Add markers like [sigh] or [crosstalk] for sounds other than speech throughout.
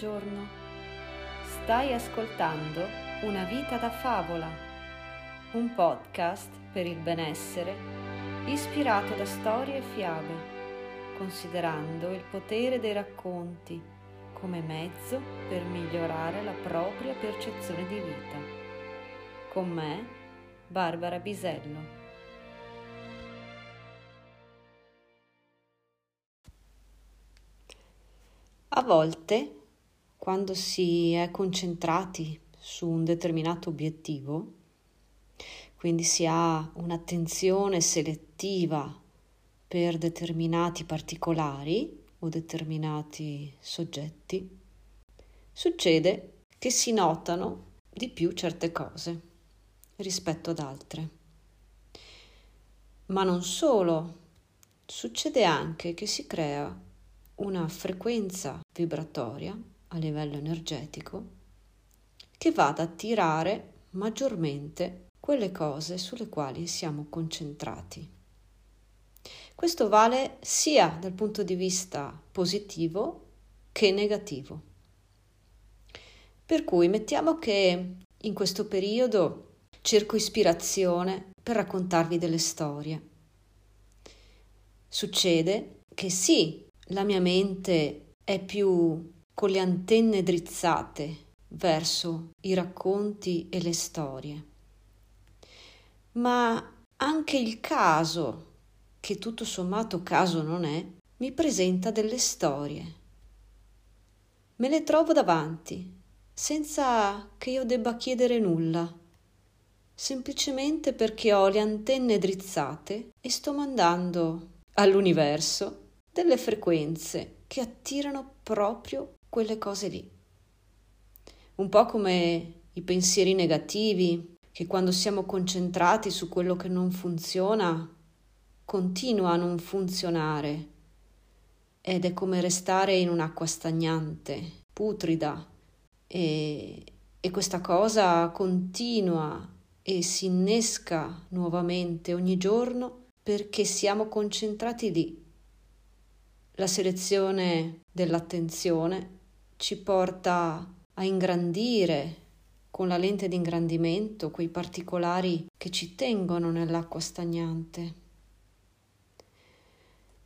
Buongiorno. Stai ascoltando Una vita da favola, un podcast per il benessere ispirato da storie e fiabe, considerando il potere dei racconti come mezzo per migliorare la propria percezione di vita. Con me, Barbara Bisello. A volte quando si è concentrati su un determinato obiettivo, quindi si ha un'attenzione selettiva per determinati particolari o determinati soggetti, succede che si notano di più certe cose rispetto ad altre. Ma non solo, succede anche che si crea una frequenza vibratoria a livello energetico che va ad attirare maggiormente quelle cose sulle quali siamo concentrati. Questo vale sia dal punto di vista positivo che negativo. Per cui mettiamo che in questo periodo cerco ispirazione per raccontarvi delle storie. Succede che sì, la mia mente è più con le antenne drizzate verso i racconti e le storie. Ma anche il caso, che tutto sommato caso non è, mi presenta delle storie. Me le trovo davanti, senza che io debba chiedere nulla, semplicemente perché ho le antenne drizzate e sto mandando all'universo delle frequenze che attirano proprio quelle cose lì. Un po' come i pensieri negativi, che quando siamo concentrati su quello che non funziona, continua a non funzionare ed è come restare in un'acqua stagnante, putrida e, e questa cosa continua e si innesca nuovamente ogni giorno perché siamo concentrati lì. La selezione dell'attenzione ci porta a ingrandire con la lente di ingrandimento quei particolari che ci tengono nell'acqua stagnante.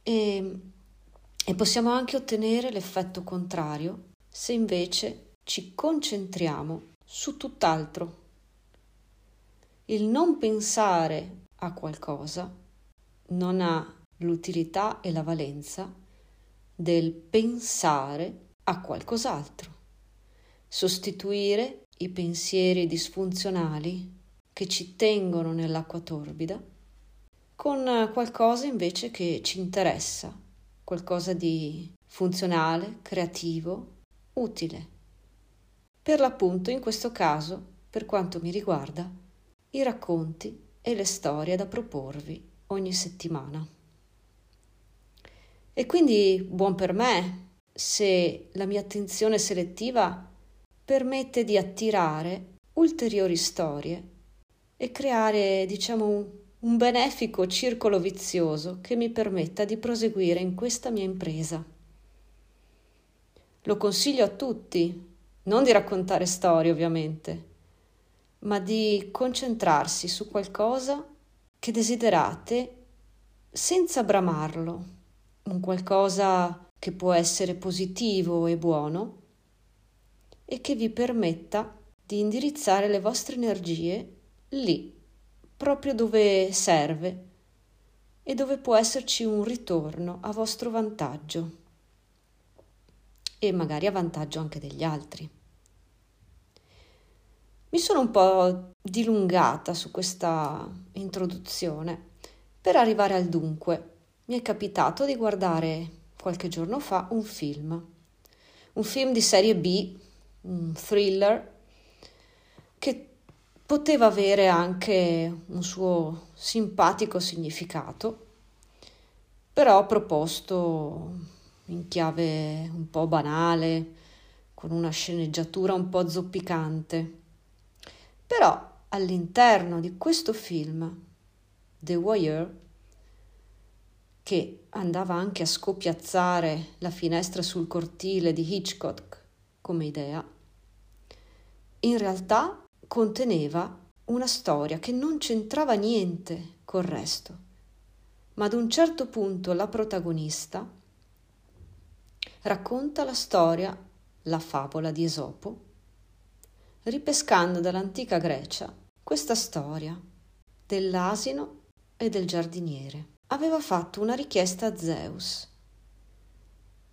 E, e possiamo anche ottenere l'effetto contrario se invece ci concentriamo su tutt'altro. Il non pensare a qualcosa non ha l'utilità e la valenza del pensare a qualcos'altro, sostituire i pensieri disfunzionali che ci tengono nell'acqua torbida con qualcosa invece che ci interessa, qualcosa di funzionale, creativo, utile. Per l'appunto, in questo caso, per quanto mi riguarda, i racconti e le storie da proporvi ogni settimana. E quindi buon per me se la mia attenzione selettiva permette di attirare ulteriori storie e creare, diciamo, un, benefico circolo vizioso che mi permetta di proseguire in questa mia impresa. Lo consiglio a tutti, non di raccontare storie ovviamente, ma di concentrarsi su qualcosa che desiderate senza bramarlo, un qualcosa che può essere positivo e buono e che vi permetta di indirizzare le vostre energie lì, proprio dove serve e dove può esserci un ritorno a vostro vantaggio e magari a vantaggio anche degli altri. Mi sono un po' dilungata su questa introduzione per arrivare al dunque. Mi è capitato di guardare qualche giorno fa un film, un film di serie B, un thriller, che poteva avere anche un suo simpatico significato, però proposto in chiave un po' banale, con una sceneggiatura un po' zoppicante. Però all'interno di questo film, The Warrior, che andava anche a scoppiazzare la finestra sul cortile di Hitchcock come idea, in realtà conteneva una storia che non c'entrava niente col resto, ma ad un certo punto la protagonista racconta la storia, la favola di Esopo, ripescando dall'antica Grecia questa storia dell'asino e del giardiniere. Aveva fatto una richiesta a Zeus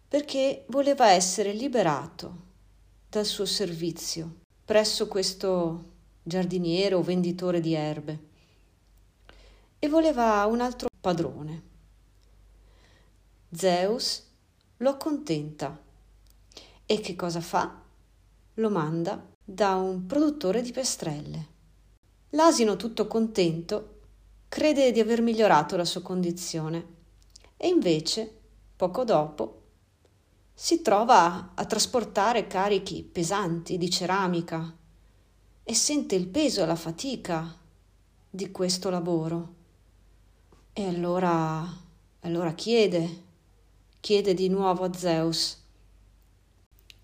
perché voleva essere liberato dal suo servizio presso questo giardiniere o venditore di erbe e voleva un altro padrone. Zeus lo accontenta e che cosa fa? Lo manda da un produttore di pestrelle. L'asino, tutto contento, crede di aver migliorato la sua condizione e invece, poco dopo, si trova a trasportare carichi pesanti di ceramica e sente il peso e la fatica di questo lavoro. E allora, allora chiede, chiede di nuovo a Zeus,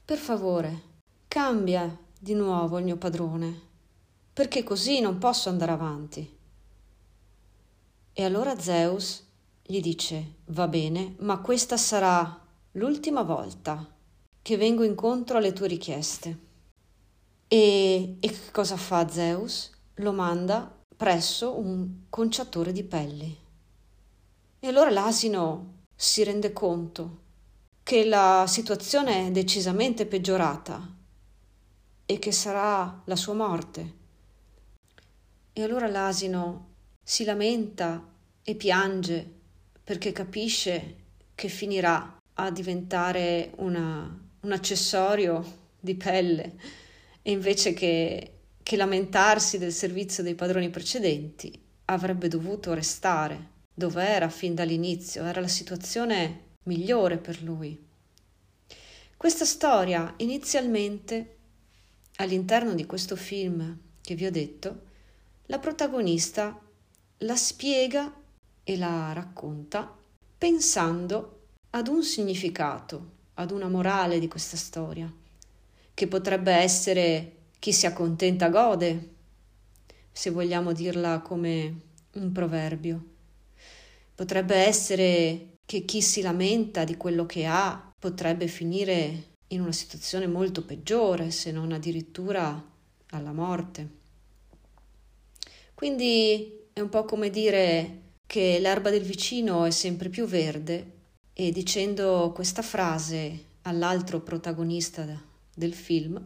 per favore, cambia di nuovo il mio padrone, perché così non posso andare avanti. E allora Zeus gli dice, va bene, ma questa sarà l'ultima volta che vengo incontro alle tue richieste. E, e cosa fa Zeus? Lo manda presso un conciatore di pelli. E allora l'asino si rende conto che la situazione è decisamente peggiorata e che sarà la sua morte. E allora l'asino si lamenta e piange perché capisce che finirà a diventare una, un accessorio di pelle e invece che, che lamentarsi del servizio dei padroni precedenti avrebbe dovuto restare dove era fin dall'inizio, era la situazione migliore per lui. Questa storia inizialmente all'interno di questo film che vi ho detto, la protagonista la spiega e la racconta pensando ad un significato, ad una morale di questa storia, che potrebbe essere chi si accontenta gode, se vogliamo dirla come un proverbio. Potrebbe essere che chi si lamenta di quello che ha potrebbe finire in una situazione molto peggiore, se non addirittura alla morte. Quindi è un po' come dire che l'erba del vicino è sempre più verde e dicendo questa frase all'altro protagonista del film,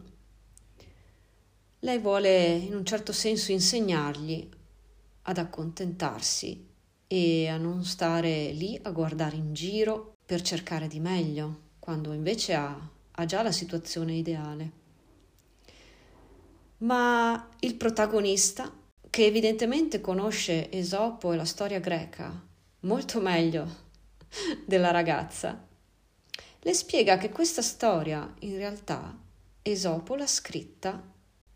lei vuole in un certo senso insegnargli ad accontentarsi e a non stare lì a guardare in giro per cercare di meglio, quando invece ha, ha già la situazione ideale. Ma il protagonista, che evidentemente conosce Esopo e la storia greca molto meglio [laughs] della ragazza, le spiega che questa storia in realtà Esopo l'ha scritta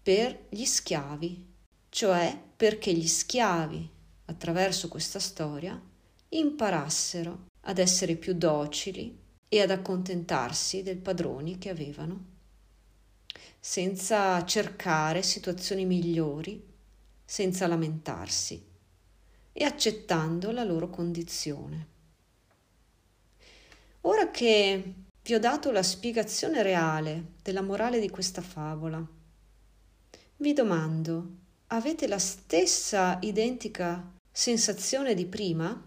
per gli schiavi, cioè perché gli schiavi, attraverso questa storia, imparassero ad essere più docili e ad accontentarsi dei padroni che avevano, senza cercare situazioni migliori, senza lamentarsi e accettando la loro condizione. Ora che vi ho dato la spiegazione reale della morale di questa favola, vi domando, avete la stessa identica sensazione di prima?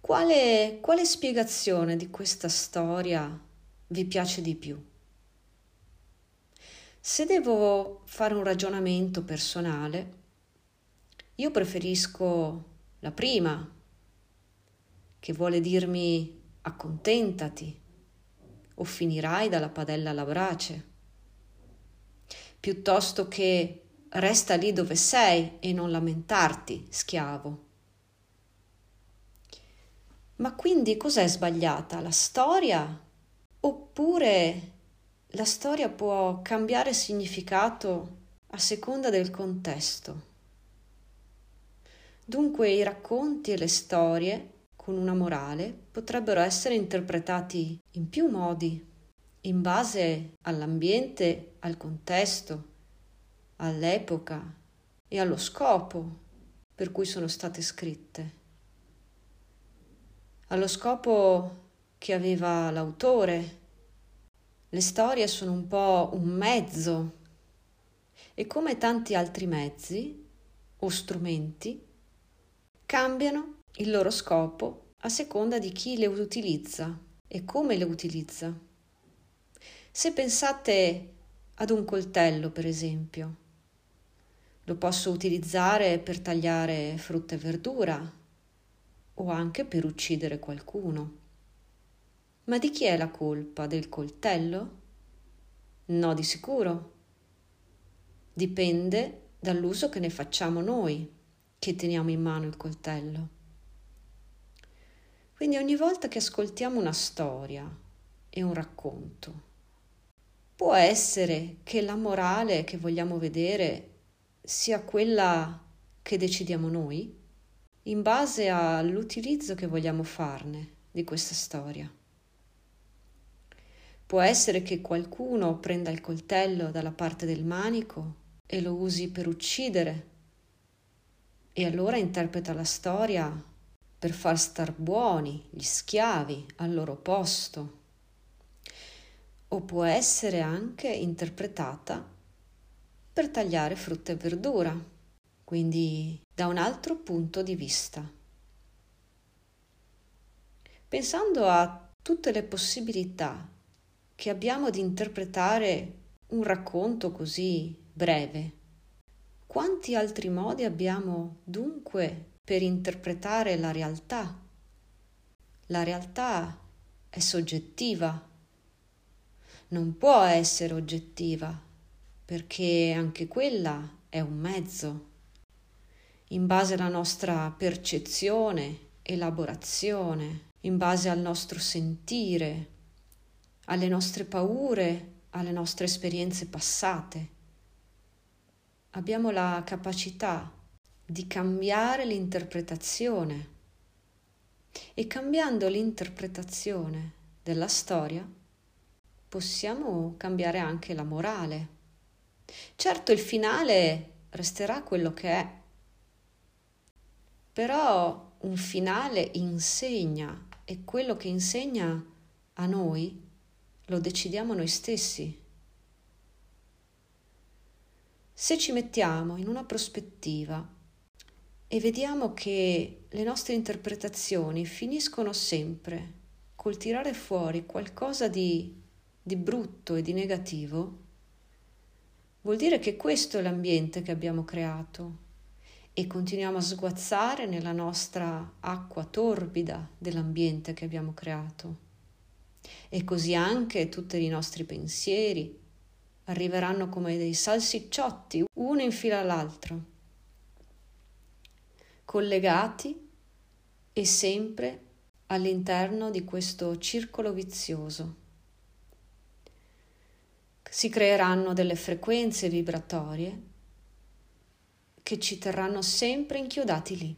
Quale, quale spiegazione di questa storia vi piace di più? Se devo fare un ragionamento personale, io preferisco la prima che vuole dirmi accontentati o finirai dalla padella alla brace, piuttosto che resta lì dove sei e non lamentarti, schiavo. Ma quindi cos'è sbagliata? La storia? Oppure la storia può cambiare significato a seconda del contesto? Dunque i racconti e le storie con una morale potrebbero essere interpretati in più modi in base all'ambiente, al contesto, all'epoca e allo scopo per cui sono state scritte. Allo scopo che aveva l'autore. Le storie sono un po' un mezzo e come tanti altri mezzi o strumenti cambiano il loro scopo a seconda di chi le utilizza e come le utilizza. Se pensate ad un coltello, per esempio, lo posso utilizzare per tagliare frutta e verdura o anche per uccidere qualcuno. Ma di chi è la colpa? Del coltello? No, di sicuro. Dipende dall'uso che ne facciamo noi, che teniamo in mano il coltello. Quindi ogni volta che ascoltiamo una storia e un racconto, può essere che la morale che vogliamo vedere sia quella che decidiamo noi, in base all'utilizzo che vogliamo farne di questa storia. Può essere che qualcuno prenda il coltello dalla parte del manico e lo usi per uccidere e allora interpreta la storia per far star buoni gli schiavi al loro posto. O può essere anche interpretata per tagliare frutta e verdura, quindi da un altro punto di vista. Pensando a tutte le possibilità che abbiamo di interpretare un racconto così breve. Quanti altri modi abbiamo dunque per interpretare la realtà? La realtà è soggettiva, non può essere oggettiva, perché anche quella è un mezzo. In base alla nostra percezione, elaborazione, in base al nostro sentire, alle nostre paure, alle nostre esperienze passate. Abbiamo la capacità di cambiare l'interpretazione e cambiando l'interpretazione della storia possiamo cambiare anche la morale. Certo il finale resterà quello che è, però un finale insegna e quello che insegna a noi lo decidiamo noi stessi. Se ci mettiamo in una prospettiva e vediamo che le nostre interpretazioni finiscono sempre col tirare fuori qualcosa di, di brutto e di negativo, vuol dire che questo è l'ambiente che abbiamo creato e continuiamo a sguazzare nella nostra acqua torbida dell'ambiente che abbiamo creato e così anche tutti i nostri pensieri arriveranno come dei salsicciotti, uno in fila all'altro, collegati e sempre all'interno di questo circolo vizioso. Si creeranno delle frequenze vibratorie che ci terranno sempre inchiodati lì.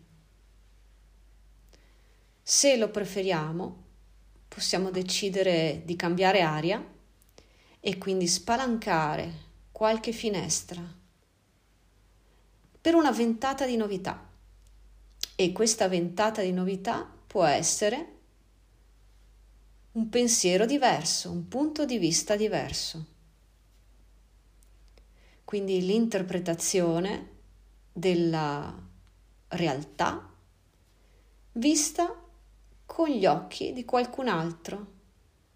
Se lo preferiamo, possiamo decidere di cambiare aria e quindi spalancare qualche finestra per una ventata di novità. E questa ventata di novità può essere un pensiero diverso, un punto di vista diverso. Quindi l'interpretazione della realtà vista con gli occhi di qualcun altro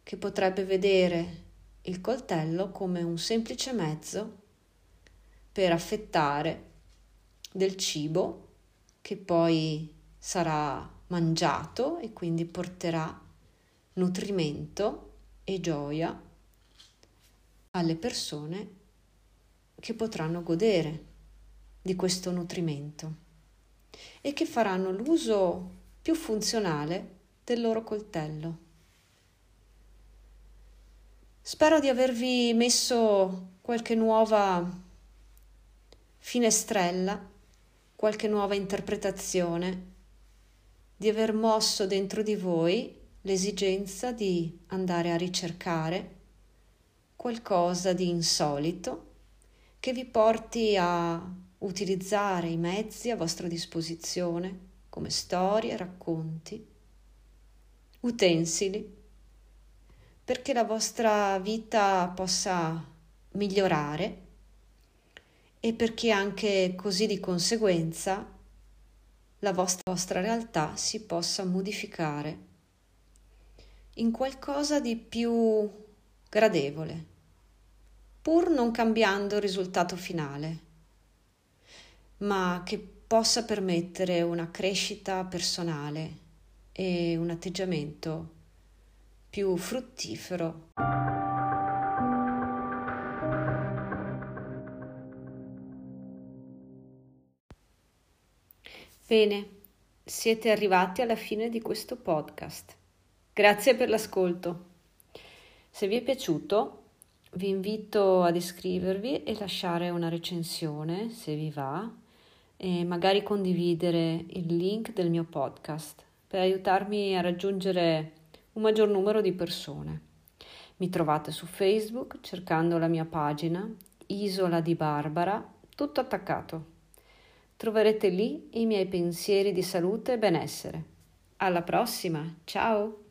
che potrebbe vedere il coltello come un semplice mezzo per affettare del cibo che poi sarà mangiato e quindi porterà nutrimento e gioia alle persone che potranno godere di questo nutrimento e che faranno l'uso più funzionale del loro coltello. Spero di avervi messo qualche nuova finestrella, qualche nuova interpretazione, di aver mosso dentro di voi l'esigenza di andare a ricercare qualcosa di insolito che vi porti a utilizzare i mezzi a vostra disposizione come storie, racconti, utensili, perché la vostra vita possa migliorare e perché anche così di conseguenza la vostra, vostra realtà si possa modificare in qualcosa di più gradevole, pur non cambiando il risultato finale, ma che possa permettere una crescita personale e un atteggiamento più fruttifero. Bene, siete arrivati alla fine di questo podcast. Grazie per l'ascolto. Se vi è piaciuto, vi invito ad iscrivervi e lasciare una recensione se vi va e magari condividere il link del mio podcast per aiutarmi a raggiungere un maggior numero di persone. Mi trovate su Facebook cercando la mia pagina Isola di Barbara, tutto attaccato. Troverete lì i miei pensieri di salute e benessere. Alla prossima, ciao!